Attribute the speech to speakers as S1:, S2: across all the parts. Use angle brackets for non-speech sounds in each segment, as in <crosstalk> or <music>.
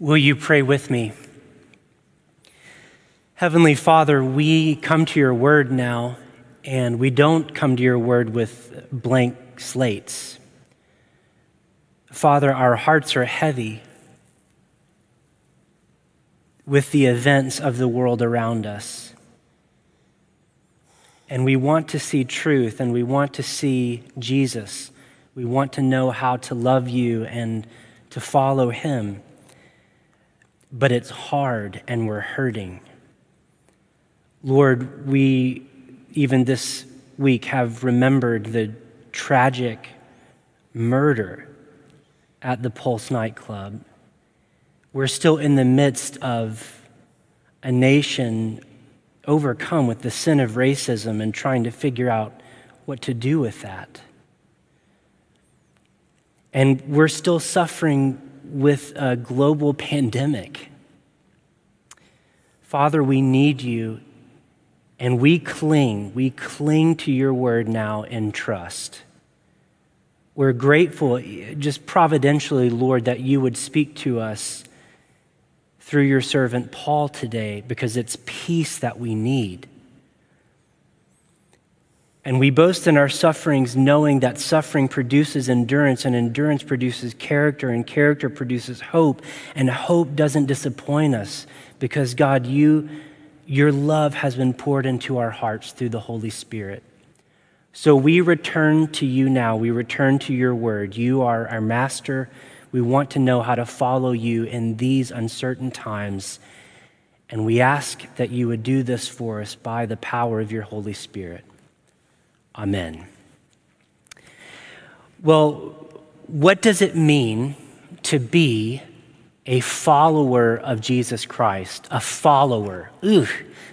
S1: Will you pray with me? Heavenly Father, we come to your word now, and we don't come to your word with blank slates. Father, our hearts are heavy with the events of the world around us. And we want to see truth and we want to see Jesus. We want to know how to love you and to follow him. But it's hard and we're hurting. Lord, we even this week have remembered the tragic murder at the Pulse nightclub. We're still in the midst of a nation overcome with the sin of racism and trying to figure out what to do with that. And we're still suffering with a global <laughs> pandemic. Father, we need you, and we cling. We cling to your word now in trust. We're grateful, just providentially, Lord, that you would speak to us through your servant Paul today because it's peace that we need. And we boast in our sufferings, knowing that suffering produces endurance, and endurance produces character, and character produces hope, and hope doesn't disappoint us because, God, you, your love has been poured into our hearts through the Holy Spirit. So we return to you now. We return to your word. You are our master. We want to know how to follow you in these uncertain times. And we ask that you would do this for us by the power of your Holy Spirit. Amen. Well, what does it mean to be a follower of Jesus Christ? A follower. Ooh,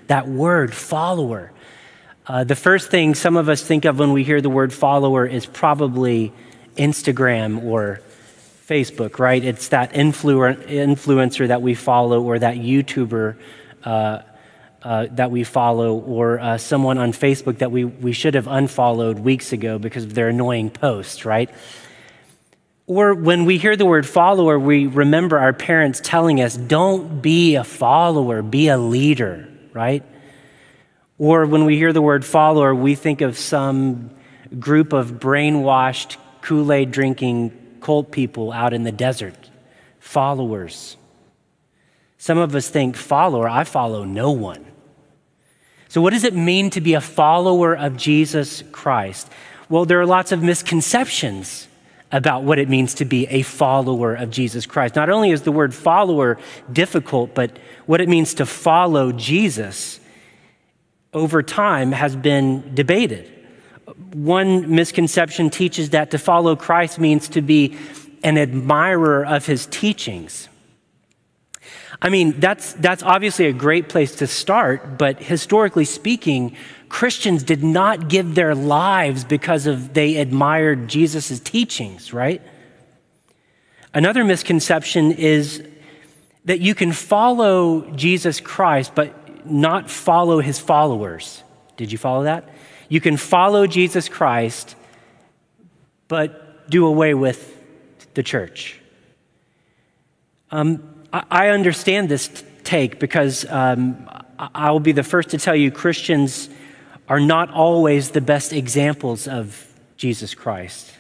S1: that word, follower. Uh, the first thing some of us think of when we hear the word follower is probably Instagram or Facebook, right? It's that influ- influencer that we follow or that YouTuber uh, uh, that we follow or uh, someone on Facebook that we, we should have unfollowed weeks ago because of their annoying posts, right? Or when we hear the word follower, we remember our parents telling us, don't be a follower, be a leader, right? Or when we hear the word follower, we think of some group of brainwashed, Kool Aid drinking cult people out in the desert, followers. Some of us think, follower, I follow no one. So, what does it mean to be a follower of Jesus Christ? Well, there are lots of misconceptions about what it means to be a follower of Jesus Christ. Not only is the word follower difficult, but what it means to follow Jesus over time has been debated. One misconception teaches that to follow Christ means to be an admirer of his teachings. I mean, that's, that's obviously a great place to start, but historically speaking, Christians did not give their lives because of they admired Jesus' teachings, right? Another misconception is that you can follow Jesus Christ, but not follow his followers. Did you follow that? You can follow Jesus Christ, but do away with the church. Um, I understand this take because um, I will be the first to tell you Christians are not always the best examples of Jesus Christ.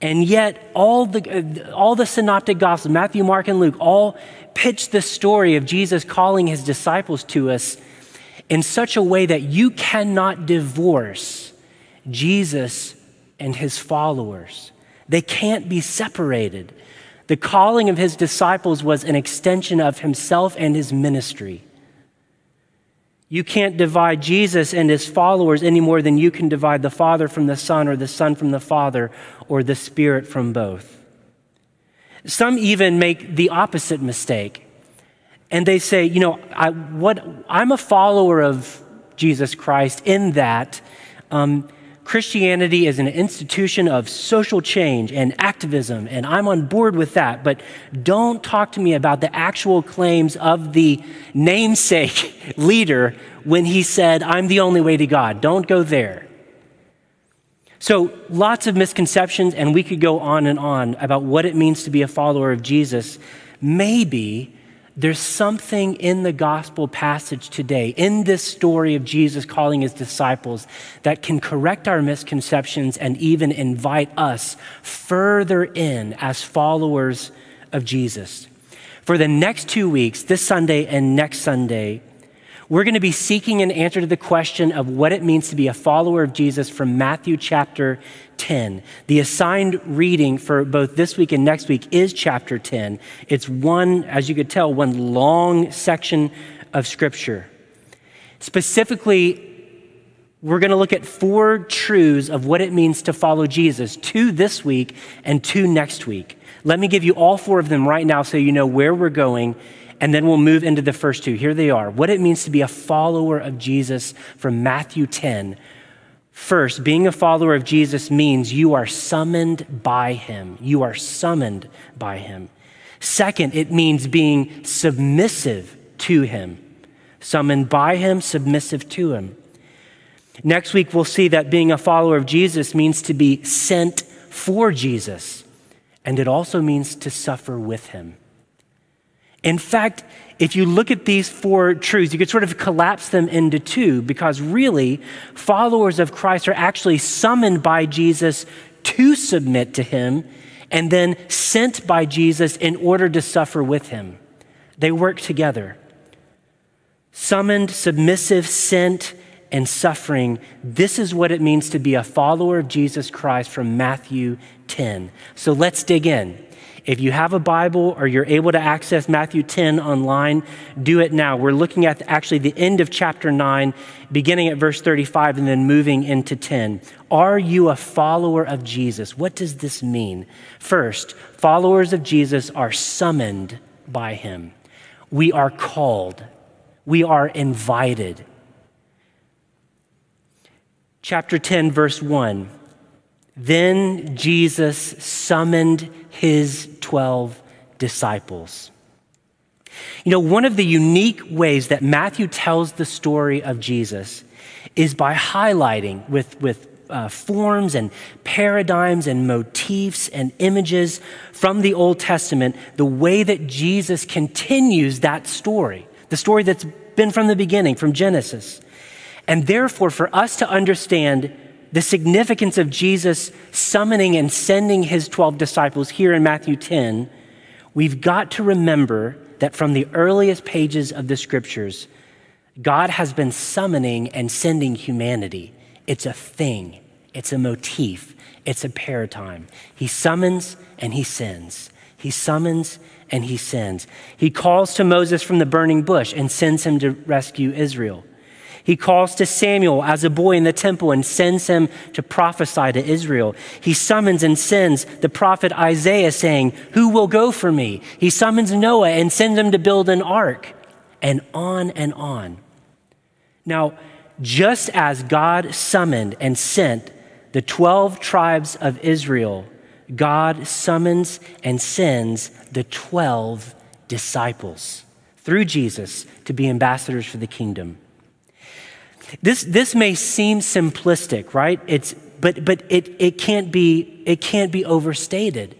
S1: And yet, all the, all the synoptic gospels, Matthew, Mark, and Luke, all pitch the story of Jesus calling his disciples to us in such a way that you cannot divorce Jesus and his followers. They can't be separated. The calling of his disciples was an extension of himself and his ministry. You can't divide Jesus and his followers any more than you can divide the Father from the Son or the Son from the Father or the Spirit from both. Some even make the opposite mistake. And they say, you know, I, what, I'm a follower of Jesus Christ in that um, Christianity is an institution of social change and activism, and I'm on board with that. But don't talk to me about the actual claims of the namesake <laughs> leader when he said, I'm the only way to God. Don't go there. So, lots of misconceptions, and we could go on and on about what it means to be a follower of Jesus. maybe there's something in the gospel passage today, in this story of Jesus calling his disciples, that can correct our misconceptions and even invite us further in as followers of Jesus. For the next two weeks, this Sunday and next Sunday, we're going to be seeking an answer to the question of what it means to be a follower of Jesus from Matthew chapter 10. The assigned reading for both this week and next week is chapter 10. It's one, as you could tell, one long section of scripture. Specifically, we're going to look at four truths of what it means to follow Jesus, two this week and two next week. Let me give you all four of them right now so you know where we're going and then we'll move into the first two. Here they are what it means to be a follower of Jesus from Matthew 10. First, being a follower of Jesus means you are summoned by him. You are summoned by him. Second, it means being submissive to him. Summoned by him, submissive to him. Next week, we'll see that being a follower of Jesus means to be sent for Jesus, and it also means to suffer with him. In fact, if you look at these four truths, you could sort of collapse them into two because really, followers of Christ are actually summoned by Jesus to submit to him and then sent by Jesus in order to suffer with him. They work together. Summoned, submissive, sent, and suffering. This is what it means to be a follower of Jesus Christ from Matthew 10. So let's dig in. If you have a Bible or you're able to access Matthew 10 online, do it now. We're looking at actually the end of chapter 9, beginning at verse 35 and then moving into 10. Are you a follower of Jesus? What does this mean? First, followers of Jesus are summoned by him. We are called. We are invited. Chapter 10, verse 1. Then Jesus summoned his 12 disciples. You know, one of the unique ways that Matthew tells the story of Jesus is by highlighting with, with uh, forms and paradigms and motifs and images from the Old Testament the way that Jesus continues that story, the story that's been from the beginning, from Genesis. And therefore, for us to understand the significance of Jesus summoning and sending his 12 disciples here in Matthew 10, we've got to remember that from the earliest pages of the scriptures, God has been summoning and sending humanity. It's a thing, it's a motif, it's a paradigm. He summons and he sends. He summons and he sends. He calls to Moses from the burning bush and sends him to rescue Israel. He calls to Samuel as a boy in the temple and sends him to prophesy to Israel. He summons and sends the prophet Isaiah saying, Who will go for me? He summons Noah and sends him to build an ark, and on and on. Now, just as God summoned and sent the 12 tribes of Israel, God summons and sends the 12 disciples through Jesus to be ambassadors for the kingdom. This, this may seem simplistic, right? It's, but but it, it, can't be, it can't be overstated.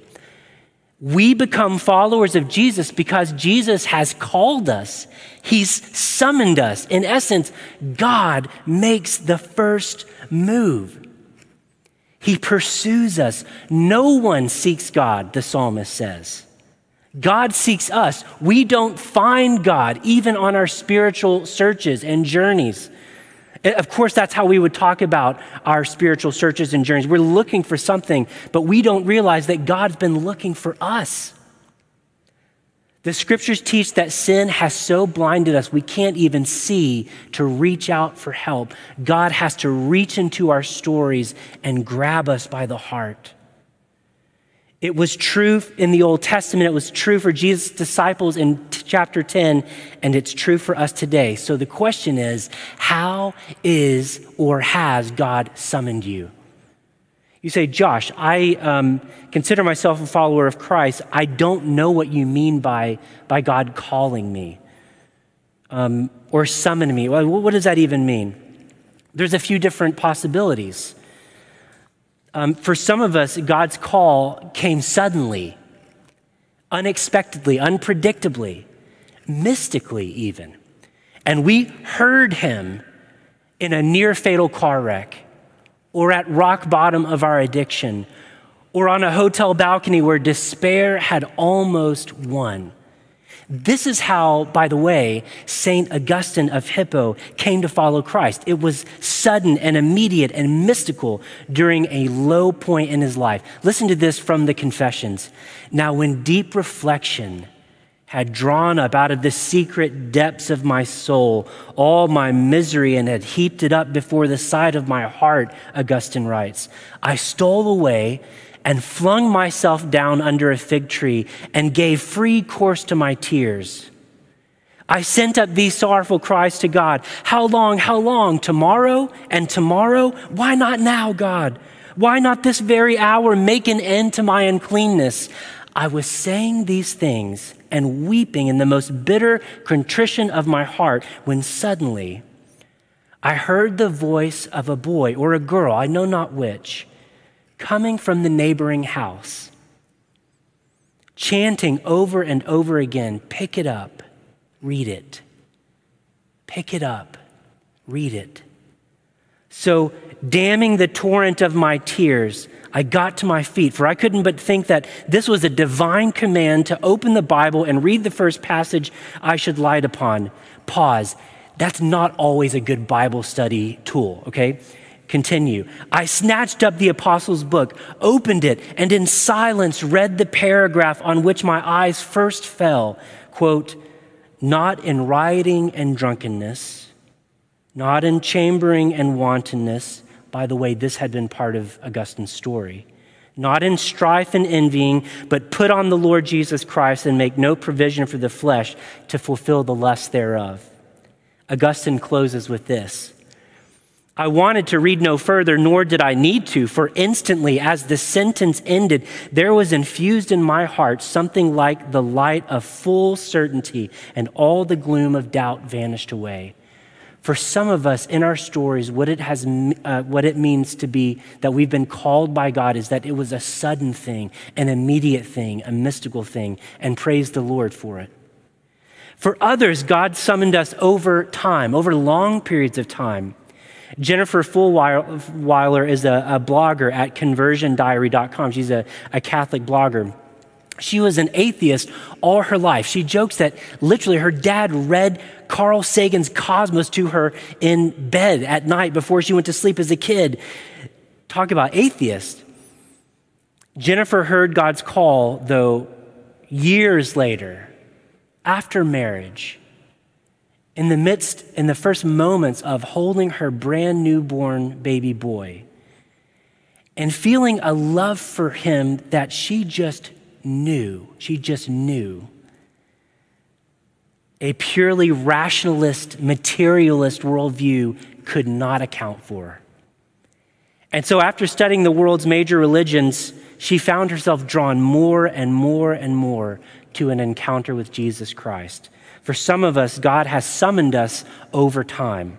S1: We become followers of Jesus because Jesus has called us. He's summoned us. In essence, God makes the first move. He pursues us. No one seeks God, the psalmist says. God seeks us. We don't find God even on our spiritual searches and journeys. Of course, that's how we would talk about our spiritual searches and journeys. We're looking for something, but we don't realize that God's been looking for us. The scriptures teach that sin has so blinded us we can't even see to reach out for help. God has to reach into our stories and grab us by the heart. It was true in the Old Testament, it was true for Jesus' disciples in chapter 10, and it's true for us today. So the question is how is or has God summoned you? You say, Josh, I um, consider myself a follower of Christ. I don't know what you mean by, by God calling me um, or summoning me. Well, what does that even mean? There's a few different possibilities. Um, for some of us, God's call came suddenly. unexpectedly, unpredictably, mystically, even. And we heard him in a near fatal car wreck, or at rock bottom of our addiction, or on a hotel balcony where despair had almost won. This is how, by the way, St. Augustine of Hippo came to follow Christ. It was sudden and immediate and mystical during a low point in his life. Listen to this from the Confessions. Now, when deep reflection had drawn up out of the secret depths of my soul all my misery and had heaped it up before the sight of my heart, Augustine writes, I stole away and flung myself down under a fig tree and gave free course to my tears. I sent up these sorrowful cries to God. How long? How long? Tomorrow and tomorrow? Why not now, God? Why not this very hour make an end to my uncleanness? I was saying these things and weeping in the most bitter contrition of my heart when suddenly I heard the voice of a boy or a girl, I know not which coming from the neighboring house, chanting over and over again pick it up, read it. Pick it up, read it. So, damming the torrent of my tears, I got to my feet, for I couldn't but think that this was a divine command to open the Bible and read the first passage I should light upon. Pause. That's not always a good Bible study tool, okay? Continue. I snatched up the apostles' book, opened it, and in silence read the paragraph on which my eyes first fell. Quote, not in rioting and drunkenness, not in chambering and wantonness. By the way, this had been part of Augustine's story. Not in strife and envying, but put on the Lord Jesus Christ and make no provision for the flesh to fulfill the lust thereof. Augustine closes with this I wanted to read no further, nor did I need to, for instantly, as the sentence ended, there was infused in my heart something like the light of full certainty, and all the gloom of doubt vanished away. For some of us in our stories, what it, has, uh, what it means to be that we've been called by God is that it was a sudden thing, an immediate thing, a mystical thing, and praise the Lord for it. For others, God summoned us over time, over long periods of time. Jennifer Fulwiler is a, a blogger at conversiondiary.com. She's a, a Catholic blogger. She was an atheist all her life. She jokes that literally her dad read Carl Sagan's Cosmos to her in bed at night before she went to sleep as a kid. Talk about atheist. Jennifer heard God's call, though, years later, after marriage in the midst, in the first moments of holding her brand newborn baby boy and feeling a love for him that she just knew, she just knew. A purely rationalist, materialist worldview could not account for. And so, after studying the world's major religions, she found herself drawn more and more and more to an encounter with Jesus Christ. For some of us, God has summoned us over time.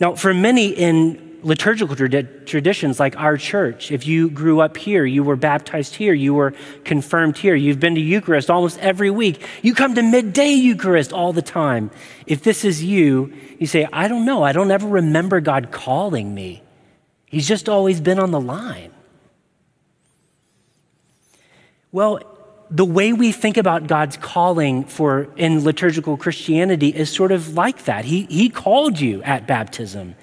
S1: Now, for many in liturgical traditions like our church, if you grew up here, you were baptized here, you were confirmed here, you've been to Eucharist almost every week, you come to midday Eucharist all the time. If this is you, you say, I don't know, I don't ever remember God calling me. He's just always been on the line. Well, the way we think about God's calling for in liturgical Christianity is sort of like that. He, he called you at baptism.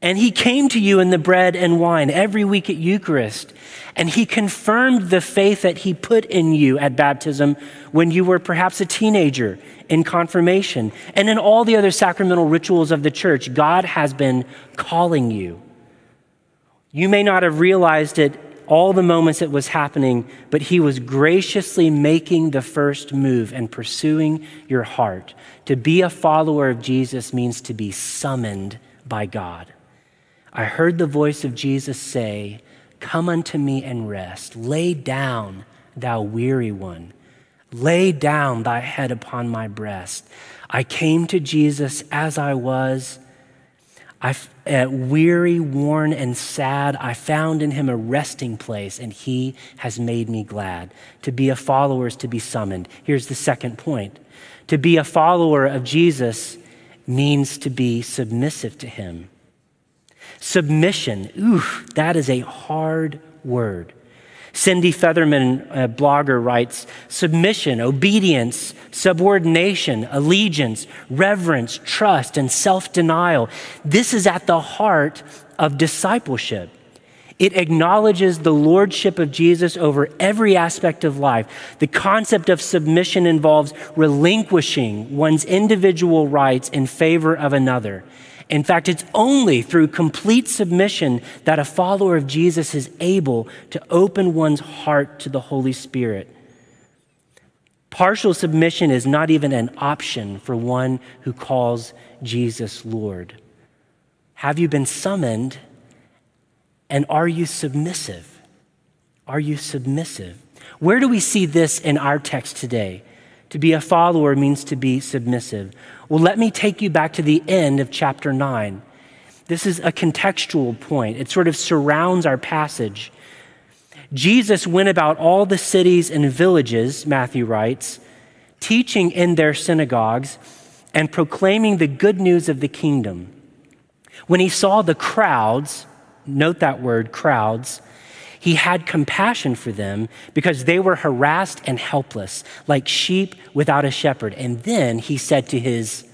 S1: And he came to you in the bread and wine every week at Eucharist. And he confirmed the faith that he put in you at baptism when you were perhaps a teenager in confirmation. And in all the other sacramental rituals of the church, God has been calling you. You may not have realized it all the moments it was happening, but he was graciously making the first move and pursuing your heart. To be a follower of Jesus means to be summoned by God. I heard the voice of Jesus say, Come unto me and rest. Lay down, thou weary one. Lay down thy head upon my breast. I came to Jesus as I was I, uh, weary, worn, and sad, I found in him a resting place, and he has made me glad. To be a follower is to be summoned. Here's the second point to be a follower of Jesus means to be submissive to him. Submission, ooh, that is a hard word. Cindy Featherman, a blogger, writes submission, obedience, subordination, allegiance, reverence, trust, and self denial. This is at the heart of discipleship. It acknowledges the lordship of Jesus over every aspect of life. The concept of submission involves relinquishing one's individual rights in favor of another. In fact, it's only through complete submission that a follower of Jesus is able to open one's heart to the Holy Spirit. Partial submission is not even an option for one who calls Jesus Lord. Have you been summoned and are you submissive? Are you submissive? Where do we see this in our text today? To be a follower means to be submissive. Well, let me take you back to the end of chapter 9. This is a contextual point, it sort of surrounds our passage. Jesus went about all the cities and villages, Matthew writes, teaching in their synagogues and proclaiming the good news of the kingdom. When he saw the crowds, note that word, crowds, he had compassion for them because they were harassed and helpless, like sheep without a shepherd. And then he said to his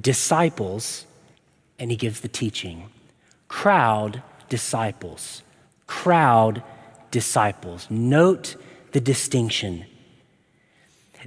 S1: disciples, and he gives the teaching crowd disciples. Crowd disciples. Note the distinction.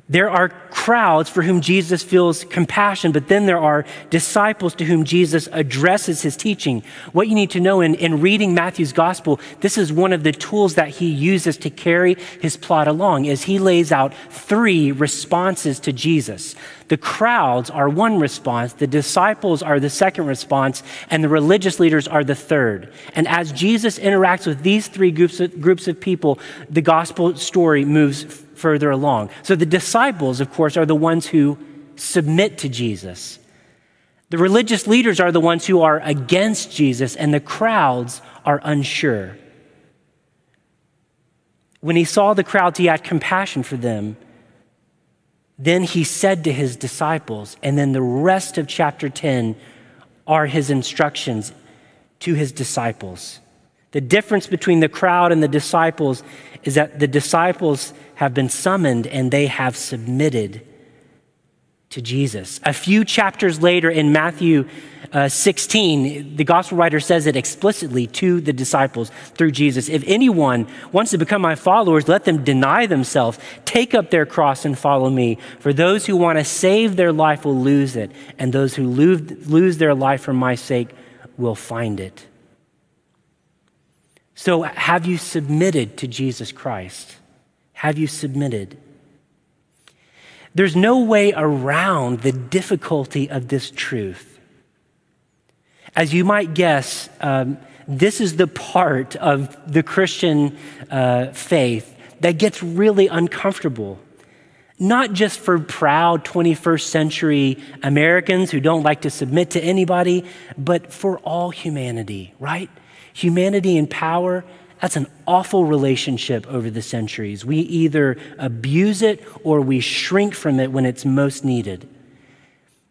S1: There are crowds for whom Jesus feels compassion, but then there are disciples to whom Jesus addresses his teaching. What you need to know in, in reading Matthew's gospel, this is one of the tools that he uses to carry his plot along, is he lays out three responses to Jesus. The crowds are one response, the disciples are the second response, and the religious leaders are the third. And as Jesus interacts with these three groups of, groups of people, the gospel story moves further along. So the disciples, of course, are the ones who submit to Jesus. The religious leaders are the ones who are against Jesus, and the crowds are unsure. When he saw the crowds, he had compassion for them. Then he said to his disciples, and then the rest of chapter 10 are his instructions to his disciples. The difference between the crowd and the disciples is that the disciples have been summoned and they have submitted to Jesus. A few chapters later in Matthew uh, 16, the gospel writer says it explicitly to the disciples through Jesus. If anyone wants to become my followers, let them deny themselves, take up their cross, and follow me. For those who want to save their life will lose it, and those who lose, lose their life for my sake will find it. So, have you submitted to Jesus Christ? Have you submitted? There's no way around the difficulty of this truth. As you might guess, um, this is the part of the Christian uh, faith that gets really uncomfortable. Not just for proud 21st century Americans who don't like to submit to anybody, but for all humanity, right? Humanity in power, that's an awful relationship over the centuries. We either abuse it or we shrink from it when it's most needed.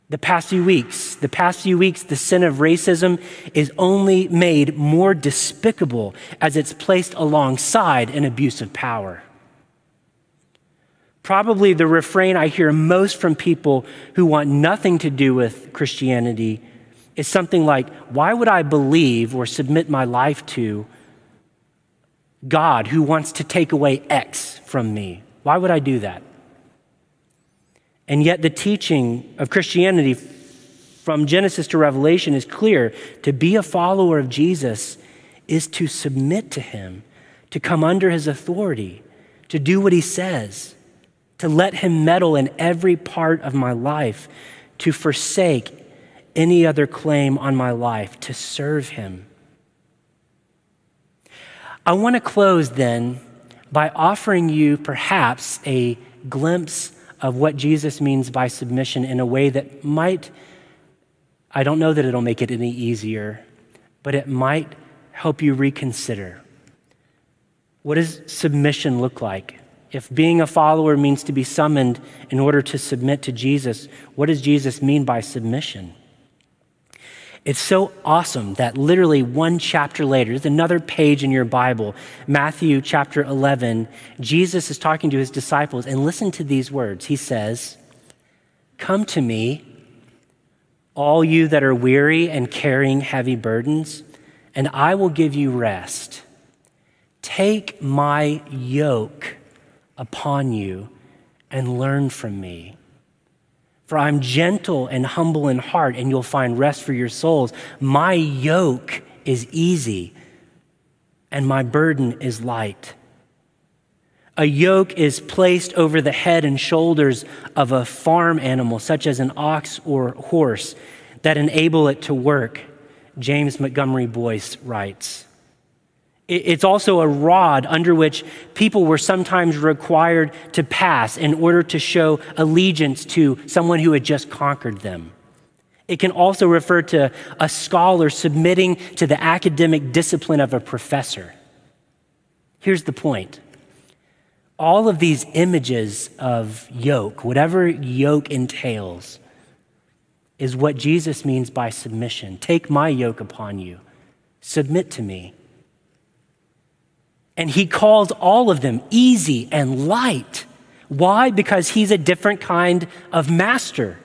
S1: The past few weeks, the past few weeks, the sin of racism is only made more despicable as it's placed alongside an abuse of power. Probably the refrain I hear most from people who want nothing to do with Christianity is something like, Why would I believe or submit my life to God who wants to take away X from me? Why would I do that? And yet, the teaching of Christianity from Genesis to Revelation is clear. To be a follower of Jesus is to submit to him, to come under his authority, to do what he says, to let him meddle in every part of my life, to forsake any other claim on my life, to serve him. I want to close then by offering you perhaps a glimpse of what Jesus means by submission in a way that might I don't know that it'll make it any easier, but it might help you reconsider. What does submission look like? If being a follower means to be summoned in order to submit to Jesus, what does Jesus mean by submission? It's so awesome that literally one chapter later, there's another page in your Bible, Matthew chapter 11, Jesus is talking to his disciples, and listen to these words. He says, Come to me, all you that are weary and carrying heavy burdens, and I will give you rest. Take my yoke upon you and learn from me. For I'm gentle and humble in heart, and you'll find rest for your souls. My yoke is easy, and my burden is light. A yoke is placed over the head and shoulders of a farm animal, such as an ox or horse, that enable it to work, James Montgomery Boice writes. It's also a rod under which people were sometimes required to pass in order to show allegiance to someone who had just conquered them. It can also refer to a scholar submitting to the academic discipline of a professor. Here's the point all of these images of yoke, whatever yoke entails, is what Jesus means by submission. Take my yoke upon you, submit to me. And he calls all of them easy and light. Why? Because he's a different kind of master,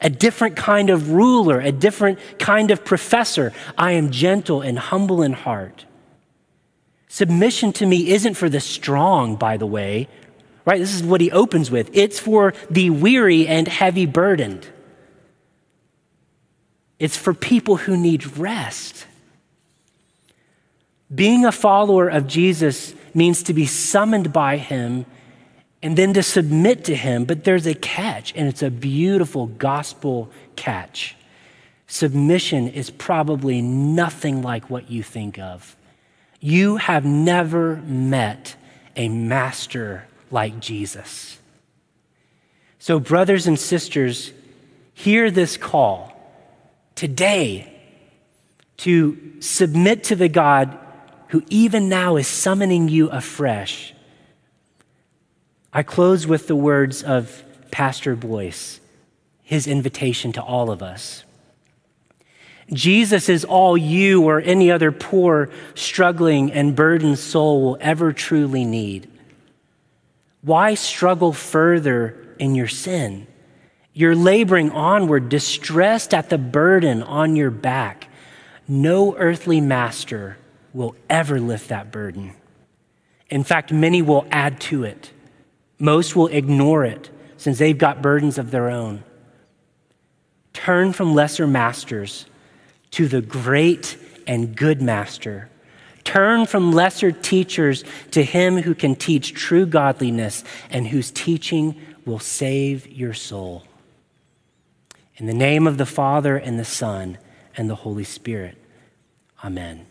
S1: a different kind of ruler, a different kind of professor. I am gentle and humble in heart. Submission to me isn't for the strong, by the way, right? This is what he opens with. It's for the weary and heavy burdened. It's for people who need rest. Being a follower of Jesus means to be summoned by him and then to submit to him, but there's a catch, and it's a beautiful gospel catch. Submission is probably nothing like what you think of. You have never met a master like Jesus. So, brothers and sisters, hear this call today to submit to the God who even now is summoning you afresh. I close with the words of Pastor Boice, his invitation to all of us. Jesus is all you or any other poor, struggling, and burdened soul will ever truly need. Why struggle further in your sin? You're laboring onward, distressed at the burden on your back. No earthly master will ever lift that burden. In fact, many will add to it. Most will ignore it since they've got burdens of their own. Turn from lesser masters to the great and good master. Turn from lesser teachers to him who can teach true godliness and whose teaching will save your soul. In the name of the Father and the Son and the Holy Spirit, amen.